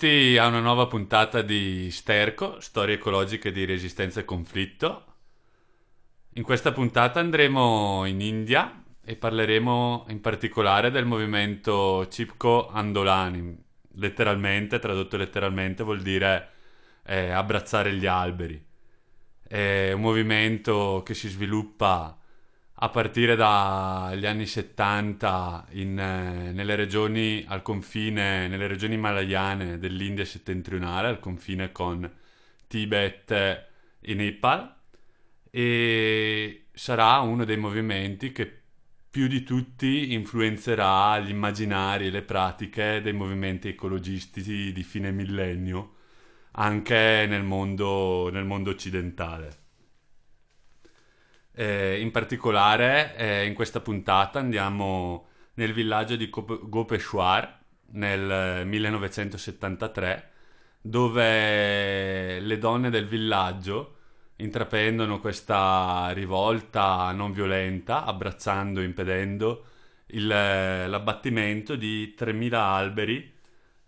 Benvenuti a una nuova puntata di Sterco, storie ecologiche di resistenza e conflitto. In questa puntata andremo in India e parleremo in particolare del movimento Chipko Andolani. Letteralmente, tradotto letteralmente, vuol dire eh, abbracciare gli alberi. È un movimento che si sviluppa a partire dagli anni 70 in, eh, nelle regioni al confine, nelle regioni malayane dell'India settentrionale, al confine con Tibet e Nepal, e sarà uno dei movimenti che più di tutti influenzerà gli immaginari e le pratiche dei movimenti ecologisti di fine millennio, anche nel mondo, nel mondo occidentale. Eh, in particolare, eh, in questa puntata andiamo nel villaggio di Gopeshwar nel 1973, dove le donne del villaggio intraprendono questa rivolta non violenta, abbracciando e impedendo il, l'abbattimento di 3.000 alberi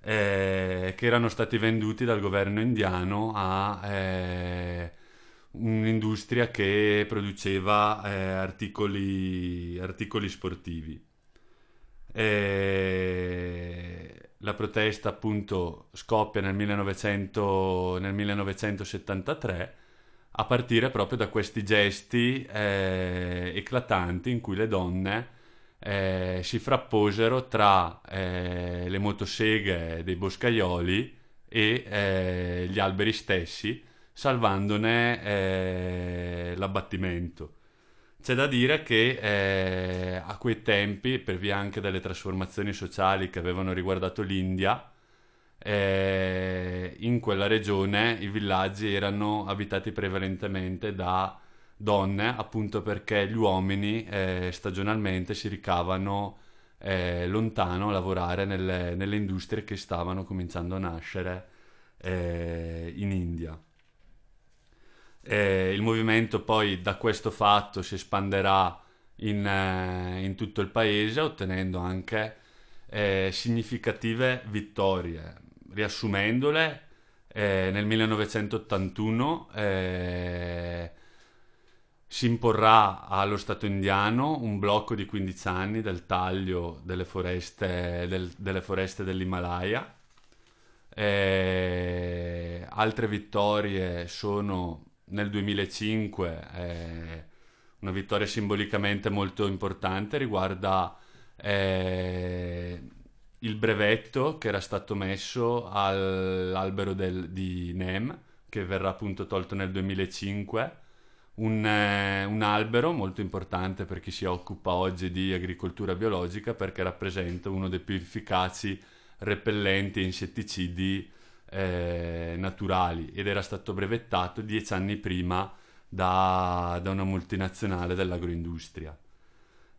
eh, che erano stati venduti dal governo indiano a eh, un'industria che produceva eh, articoli, articoli, sportivi. E la protesta appunto scoppia nel, 1900, nel 1973 a partire proprio da questi gesti eh, eclatanti in cui le donne eh, si frapposero tra eh, le motoseghe dei boscaioli e eh, gli alberi stessi salvandone eh, l'abbattimento. C'è da dire che eh, a quei tempi, per via anche delle trasformazioni sociali che avevano riguardato l'India, eh, in quella regione i villaggi erano abitati prevalentemente da donne, appunto perché gli uomini eh, stagionalmente si ricavano eh, lontano a lavorare nelle, nelle, industrie che stavano cominciando a nascere eh, in India. Eh, il movimento poi da questo fatto si espanderà in, eh, in tutto il paese ottenendo anche eh, significative vittorie. Riassumendole, eh, nel 1981 eh, si imporrà allo Stato indiano un blocco di 15 anni del taglio delle foreste, del, delle foreste dell'Himalaya. Eh, altre vittorie sono nel 2005 eh, una vittoria simbolicamente molto importante, riguarda eh, il brevetto che era stato messo all'albero del, di Nem, che verrà appunto tolto nel 2005. Un, eh, un, albero molto importante per chi si occupa oggi di agricoltura biologica perché rappresenta uno dei più efficaci repellenti e insetticidi eh, naturali ed era stato brevettato dieci anni prima da, da una multinazionale dell'agroindustria.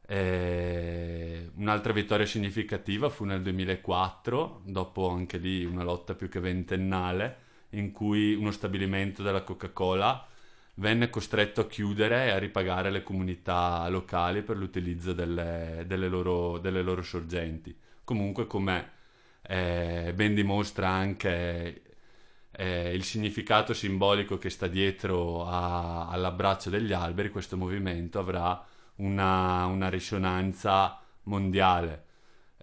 Eh, un'altra vittoria significativa fu nel 2004, dopo anche lì una lotta più che ventennale, in cui uno stabilimento della Coca-Cola venne costretto a chiudere e a ripagare le comunità locali per l'utilizzo delle, delle, loro, delle loro sorgenti. Comunque, come eh, ben dimostra anche eh, il significato simbolico che sta dietro a, all'abbraccio degli alberi, questo movimento avrà una, una risonanza mondiale.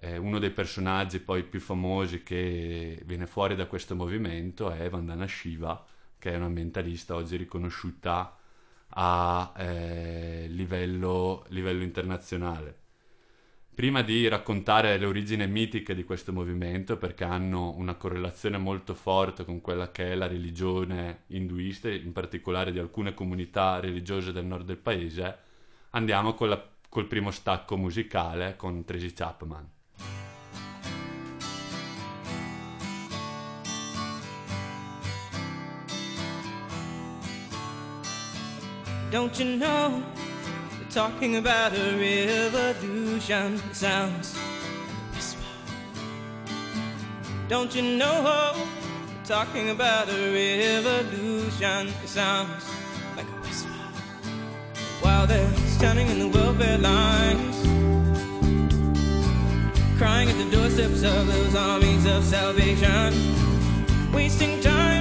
Eh, uno dei personaggi poi più famosi che viene fuori da questo movimento è Vandana Shiva, che è una mentalista oggi riconosciuta a eh, livello, livello internazionale. Prima di raccontare le origini mitiche di questo movimento, perché hanno una correlazione molto forte con quella che è la religione induista, in particolare di alcune comunità religiose del nord del paese, andiamo la, col primo stacco musicale con Tracy Chapman. Don't you know? Talking about a revolution sounds like a whisper. Don't you know? Talking about a revolution sounds like a whisper. While they're standing in the welfare lines, crying at the doorsteps of those armies of salvation, wasting time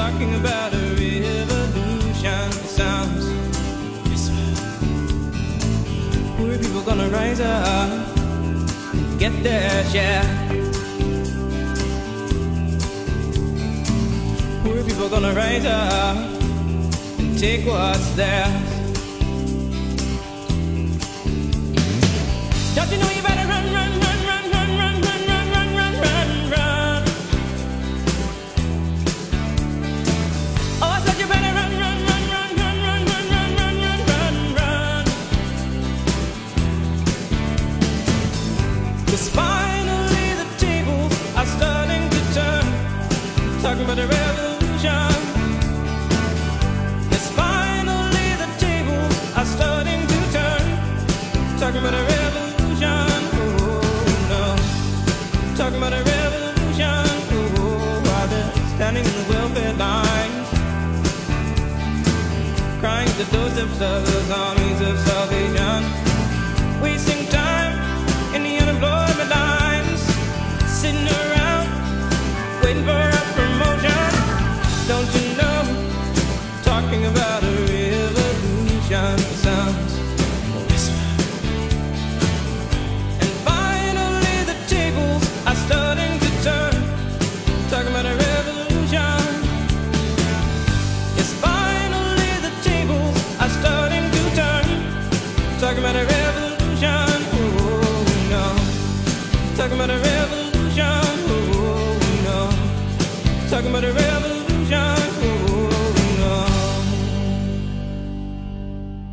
Talking about a revolution sounds Poor people gonna rise up and get their share. Poor people gonna rise up and take what's theirs. Don't you know the doors of love, armies of salvation. We sing.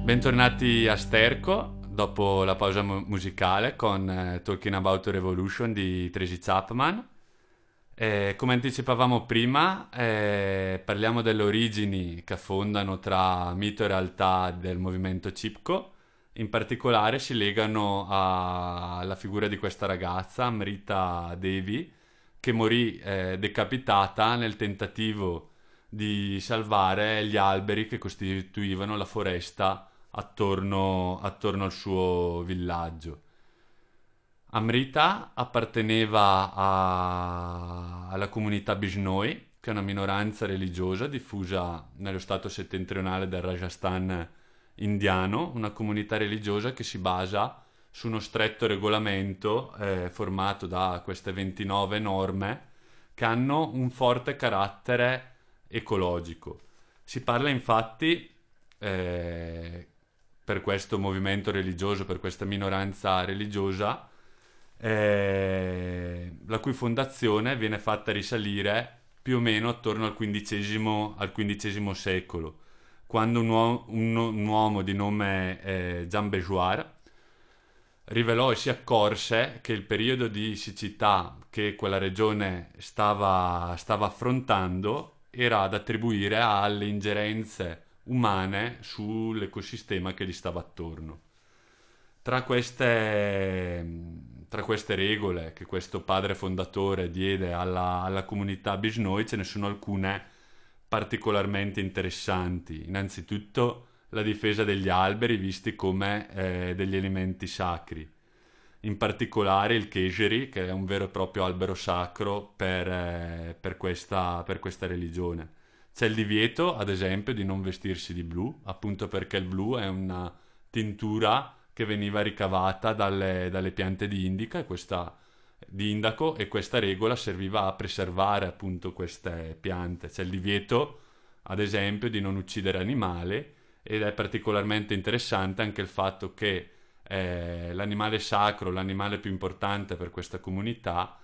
Bentornati a Sterco dopo la pausa mu- musicale con eh, Talking About Revolution di Tracy Chapman. Eh, come anticipavamo prima, eh, parliamo delle origini che affondano tra mito e realtà del movimento Cipco. In particolare si legano alla figura di questa ragazza, Amrita Devi, che morì eh, decapitata nel tentativo di salvare gli alberi che costituivano la foresta attorno, attorno al suo villaggio. Amrita apparteneva a, alla comunità Bishnoi, che è una minoranza religiosa diffusa nello stato settentrionale del Rajasthan indiano, una comunità religiosa che si basa su uno stretto regolamento eh, formato da queste 29 norme che hanno un forte carattere ecologico. Si parla infatti eh, per questo movimento religioso, per questa minoranza religiosa, eh, la cui fondazione viene fatta risalire più o meno attorno al XV, al XV secolo, quando un uomo, un, un uomo di nome eh, Jean Bejoir rivelò e si accorse che il periodo di siccità che quella regione stava, stava affrontando era da attribuire alle ingerenze umane sull'ecosistema che gli stava attorno. Tra queste, tra queste regole che questo padre fondatore diede alla, alla comunità Bisnoi ce ne sono alcune particolarmente interessanti. Innanzitutto la difesa degli alberi visti come eh, degli elementi sacri. In particolare il Kesheri, che è un vero e proprio albero sacro per, eh, per, questa, per questa religione. C'è il divieto, ad esempio, di non vestirsi di blu, appunto perché il blu è una tintura che veniva ricavata dalle, dalle piante di indica e questa di indaco e questa regola serviva a preservare appunto queste piante. C'è il divieto, ad esempio, di non uccidere animali ed è particolarmente interessante anche il fatto che eh, l'animale sacro, l'animale più importante per questa comunità,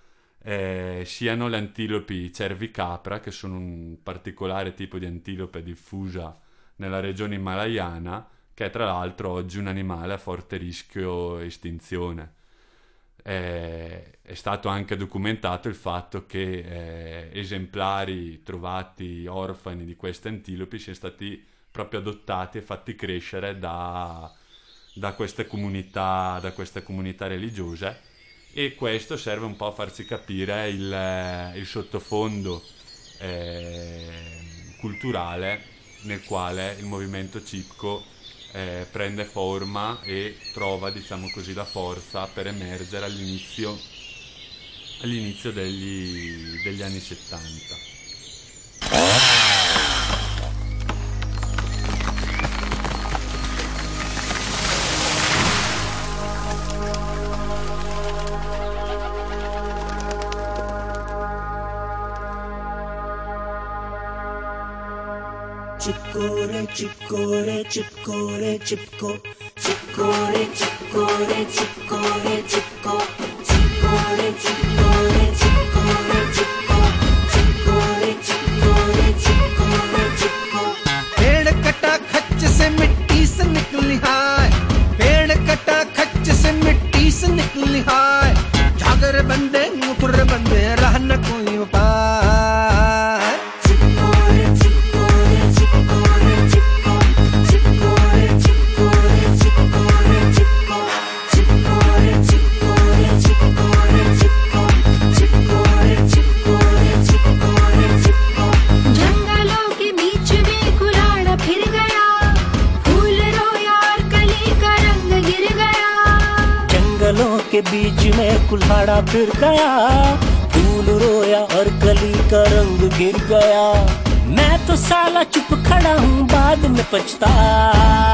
eh, siano le antilopi cervi-capra, che sono un particolare tipo di antilope diffusa nella regione himalayana, che è tra l'altro oggi un animale a forte rischio estinzione. Eh, è stato anche documentato il fatto che eh, esemplari trovati orfani di queste antilopi siano stati proprio adottati e fatti crescere da, da, queste, comunità, da queste comunità religiose e questo serve un po' a farci capire il, il sottofondo eh, culturale nel quale il movimento cipco eh, prende forma e trova, diciamo così, la forza per emergere all'inizio, all'inizio degli, degli anni 70. चिपकोरे चिपको चिपकोरे चिपकोरे चिपकोरे kaçta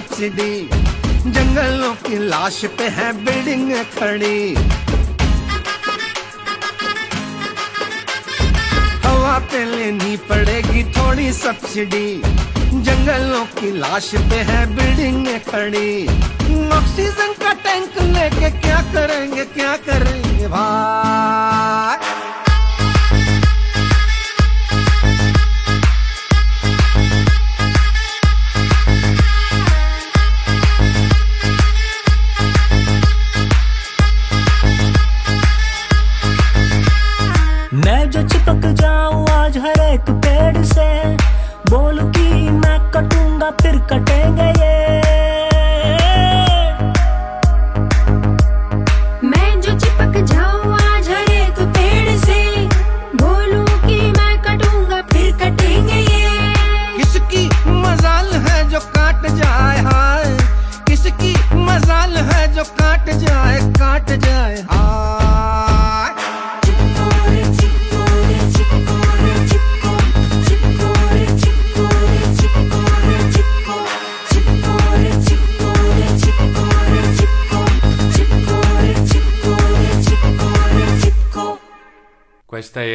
subsidy. जंगलों की लाश पे है बिल्डिंग खड़ी। हवा पे लेनी पड़ेगी थोड़ी सब्सिडी। जंगलों की लाश पे है बिल्डिंग खड़ी। ऑक्सीजन का टैंक लेके क्या करेंगे क्या करेंगे भाई?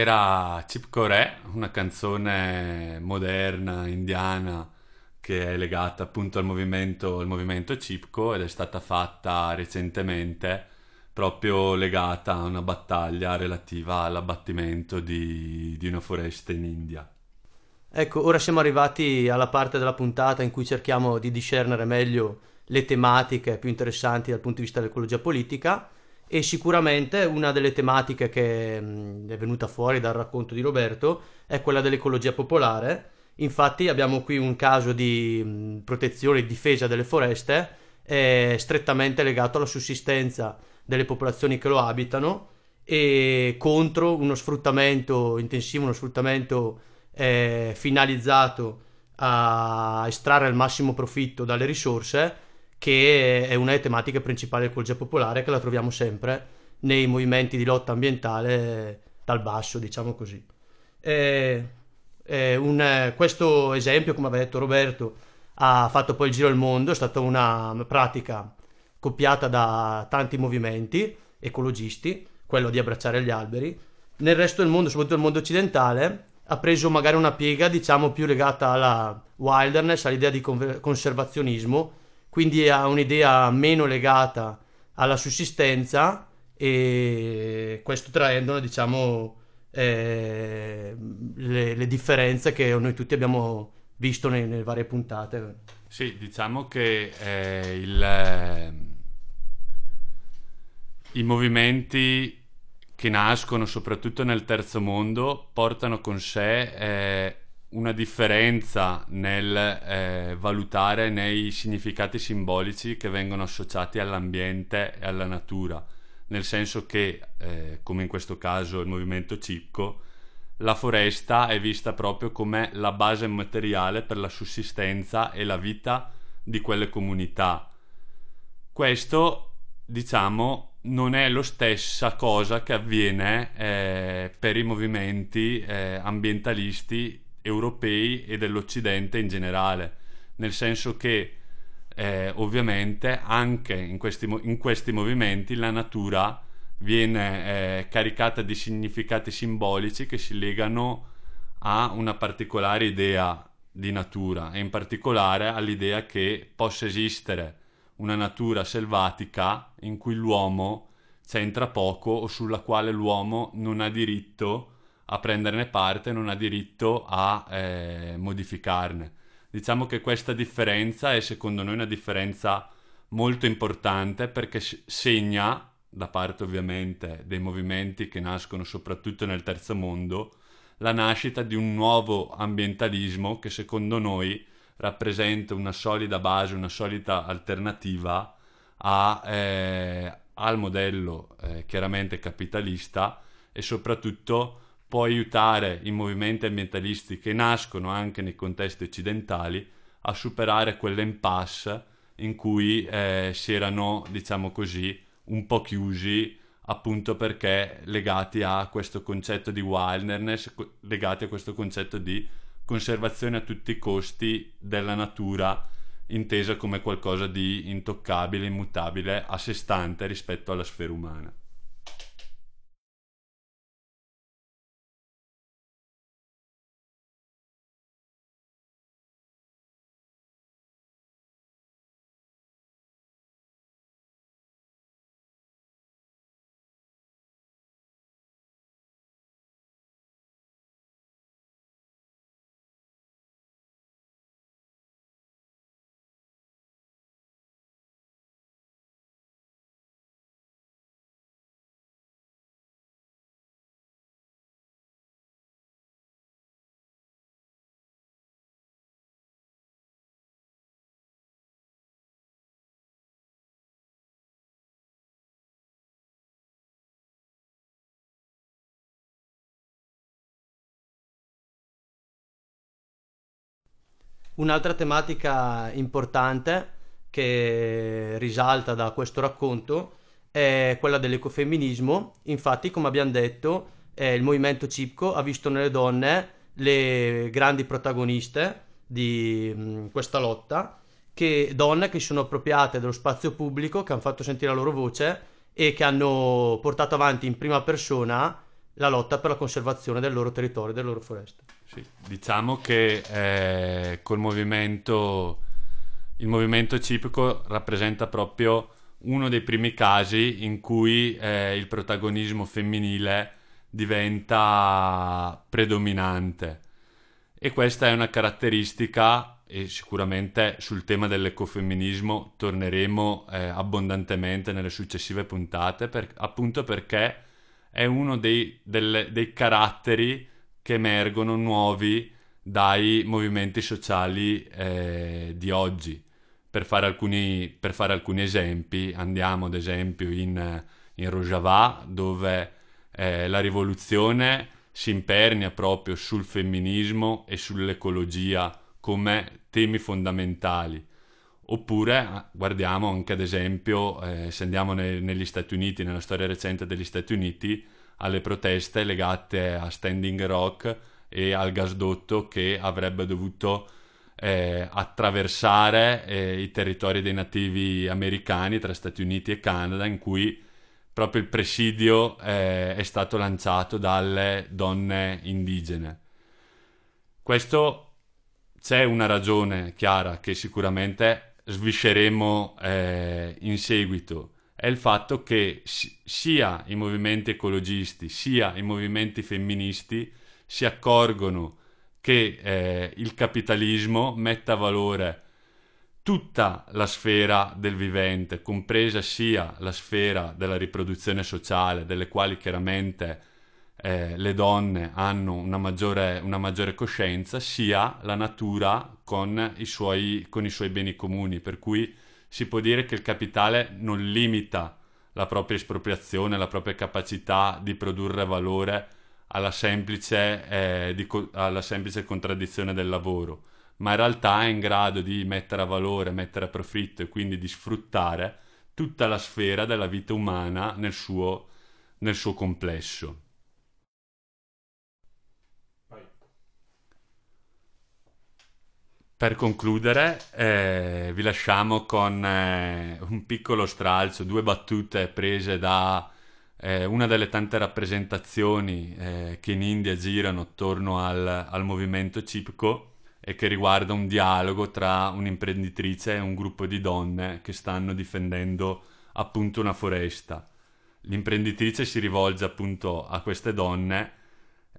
Era Chip Re, una canzone moderna, indiana, che è legata appunto al movimento, al movimento Chipko ed è stata fatta recentemente proprio legata a una battaglia relativa all'abbattimento di, di una foresta in India. Ecco, ora siamo arrivati alla parte della puntata in cui cerchiamo di discernere meglio le tematiche più interessanti dal punto di vista dell'ecologia politica e sicuramente una delle tematiche che mh, è venuta fuori dal racconto di Roberto è quella dell'ecologia popolare. Infatti abbiamo qui un caso di mh, protezione e difesa delle foreste eh, strettamente legato alla sussistenza delle popolazioni che lo abitano e contro uno sfruttamento intensivo, uno sfruttamento eh, finalizzato a estrarre il massimo profitto dalle risorse, che è una delle tematiche principali dell'ecologia popolare, che la troviamo sempre nei movimenti di lotta ambientale dal basso, diciamo così. Eh, eh, un, questo esempio, come aveva detto Roberto, ha fatto poi il giro del mondo, è stata una pratica copiata da tanti movimenti ecologisti, quello di abbracciare gli alberi. Nel resto del mondo, soprattutto nel mondo occidentale, ha preso magari una piega, diciamo, più legata alla wilderness, all'idea di conservazionismo, quindi ha un'idea meno legata alla sussistenza e questo traendone, diciamo, eh, le, le differenze che noi tutti abbiamo visto nei- nelle varie puntate. Sì, diciamo che eh, il, eh, i movimenti che nascono soprattutto nel terzo mondo portano con sé eh, una differenza nel eh, valutare nei significati simbolici che vengono associati all'ambiente e alla natura, nel senso che, eh, come in questo caso il movimento Cipco, la foresta è vista proprio come la base materiale per la sussistenza e la vita di quelle comunità. Questo, diciamo, non è lo stessa cosa che avviene eh, per i movimenti eh, ambientalisti europei e dell'Occidente in generale, nel senso che eh, ovviamente anche in questi, in questi movimenti la natura viene eh, caricata di significati simbolici che si legano a una particolare idea di natura e in particolare all'idea che possa esistere una natura selvatica in cui l'uomo c'entra poco o sulla quale l'uomo non ha diritto a prenderne parte, non ha diritto a eh, modificarne. Diciamo che questa differenza è secondo noi una differenza molto importante perché segna, da parte ovviamente dei movimenti che nascono soprattutto nel terzo mondo, la nascita di un nuovo ambientalismo che secondo noi rappresenta una solida base, una solida alternativa a, eh, al modello eh, chiaramente capitalista e soprattutto può aiutare i movimenti ambientalisti che nascono anche nei contesti occidentali a superare quell'impasse in cui eh, si erano, diciamo così, un po' chiusi appunto perché legati a questo concetto di wilderness, co- legati a questo concetto di conservazione a tutti i costi della natura intesa come qualcosa di intoccabile, immutabile, a sé stante rispetto alla sfera umana. Un'altra tematica importante che risalta da questo racconto è quella dell'ecofemminismo. Infatti, come abbiamo detto, eh, il movimento Cipco ha visto nelle donne le grandi protagoniste di mh, questa lotta, che donne che si sono appropriate dello spazio pubblico, che hanno fatto sentire la loro voce e che hanno portato avanti in prima persona la lotta per la conservazione del loro territorio, delle loro foreste. Sì, diciamo che eh, col movimento, il movimento civico rappresenta proprio uno dei primi casi in cui eh, il protagonismo femminile diventa predominante. E questa è una caratteristica e sicuramente sul tema dell'ecofemminismo torneremo eh, abbondantemente nelle successive puntate, per- appunto perché è uno dei, delle- dei caratteri che emergono nuovi dai movimenti sociali eh, di oggi. Per fare, alcuni, per fare alcuni esempi, andiamo ad esempio in, in Rojava, dove eh, la rivoluzione si impernia proprio sul femminismo e sull'ecologia come temi fondamentali. Oppure ah, guardiamo anche ad esempio, eh, se andiamo ne- negli Stati Uniti, nella storia recente degli Stati Uniti, alle proteste legate a Standing Rock e al gasdotto che avrebbe dovuto eh, attraversare eh, i territori dei nativi americani tra Stati Uniti e Canada, in cui proprio il presidio eh, è stato lanciato dalle donne indigene. Questo c'è una ragione chiara che sicuramente svisceremo eh, in seguito, è il fatto che si- sia i movimenti ecologisti sia i movimenti femministi si accorgono che eh, il capitalismo metta a valore tutta la sfera del vivente, compresa sia la sfera della riproduzione sociale, delle quali chiaramente eh, le donne hanno una maggiore, una maggiore coscienza, sia la natura con i, suoi, con i suoi beni comuni, per cui si può dire che il capitale non limita la propria espropriazione, la propria capacità di produrre valore alla semplice, eh, co- alla semplice contraddizione del lavoro, ma in realtà è in grado di mettere a valore, mettere a profitto e quindi di sfruttare tutta la sfera della vita umana nel suo, nel suo complesso. Per concludere, eh, vi lasciamo con eh, un piccolo stralcio, due battute prese da eh, una delle tante rappresentazioni eh, che in India girano attorno al, al movimento Cipco e che riguarda un dialogo tra un'imprenditrice e un gruppo di donne che stanno difendendo appunto una foresta. L'imprenditrice si rivolge appunto a queste donne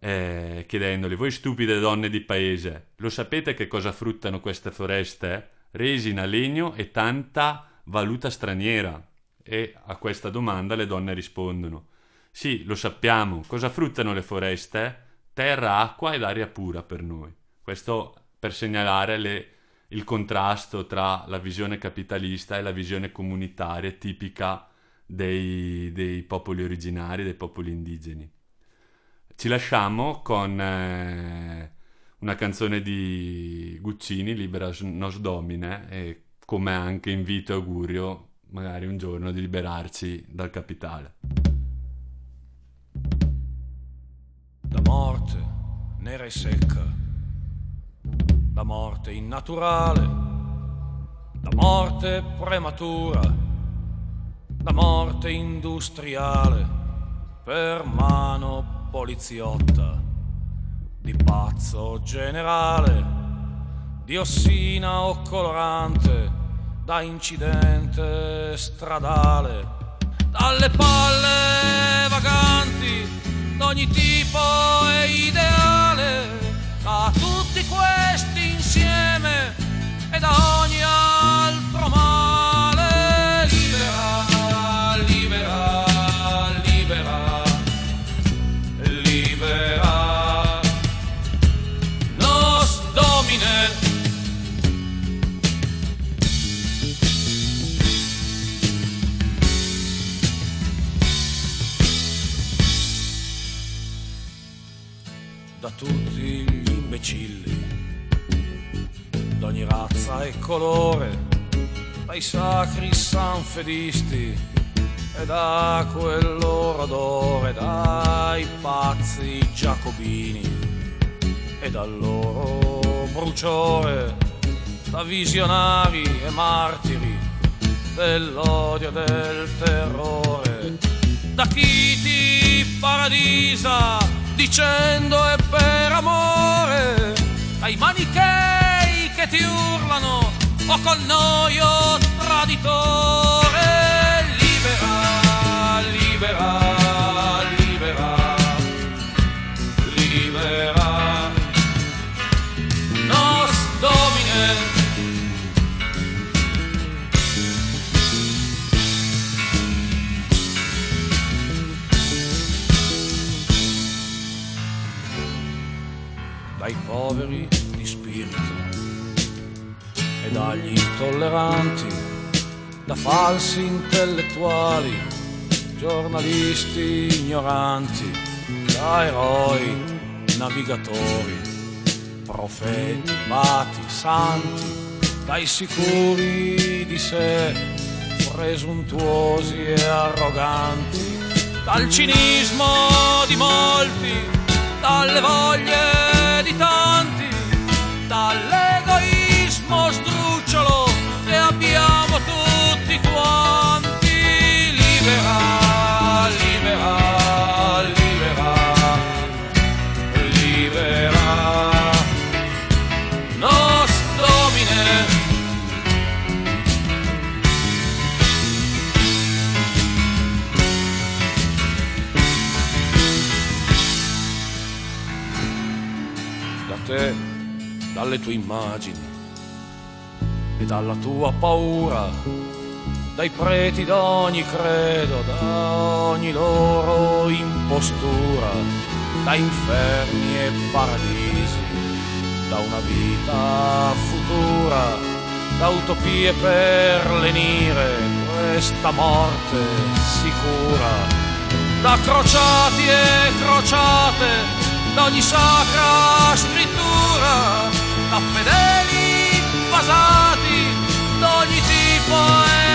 eh, chiedendoli, voi stupide donne di paese, lo sapete che cosa fruttano queste foreste? Resina, legno e tanta valuta straniera. E a questa domanda le donne rispondono, sì, lo sappiamo, cosa fruttano le foreste? Terra, acqua ed aria pura per noi. Questo per segnalare le- il contrasto tra la visione capitalista e la visione comunitaria tipica dei, dei popoli originari, dei popoli indigeni. Ci lasciamo con eh, una canzone di Guccini, Libera Nos Domine, e come anche invito e augurio magari un giorno di liberarci dal capitale. La morte nera e secca, la morte innaturale, la morte prematura, la morte industriale. Per mano poliziotta di pazzo generale, di ossina o colorante da incidente stradale, dalle palle vaganti d'ogni tipo e ideale, da tutti questi insieme e da ogni altro da tutti gli imbecilli, d'ogni razza e colore, dai sacri sanfedisti e da quel loro odore, dai pazzi giacobini e dal loro bruciore, da visionari e martiri dell'odio e del terrore, da chi ti paradisa dicendo è per amore, dai manichei che ti urlano o col noio traditore, libera, libera, poveri di spirito e dagli intolleranti, da falsi intellettuali, giornalisti ignoranti, da eroi, navigatori, profeti, bati, santi, dai sicuri di sé, presuntuosi e arroganti, dal cinismo di molti, dalle voglie di tanti, dall'egoismo dalle tue immagini e dalla tua paura, dai preti d'ogni credo, da ogni loro impostura, da inferni e paradisi, da una vita futura, da utopie per lenire questa morte sicura, da crociati e crociate, da ogni sacra scrittura, da fedeli basati, d'ogni tipo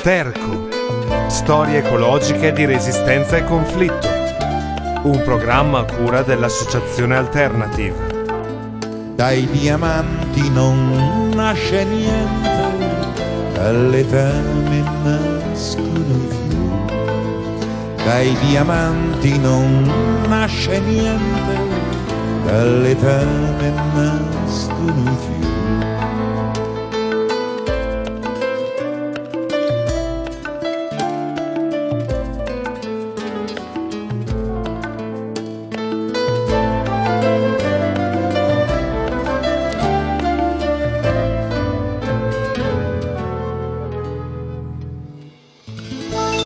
Sterco. Storie ecologiche di resistenza e conflitto. Un programma a cura dell'Associazione Alternative. Dai diamanti non nasce niente, dalle tane nascono i fiori. Dai diamanti non nasce niente, dalle tane nascono i fiori.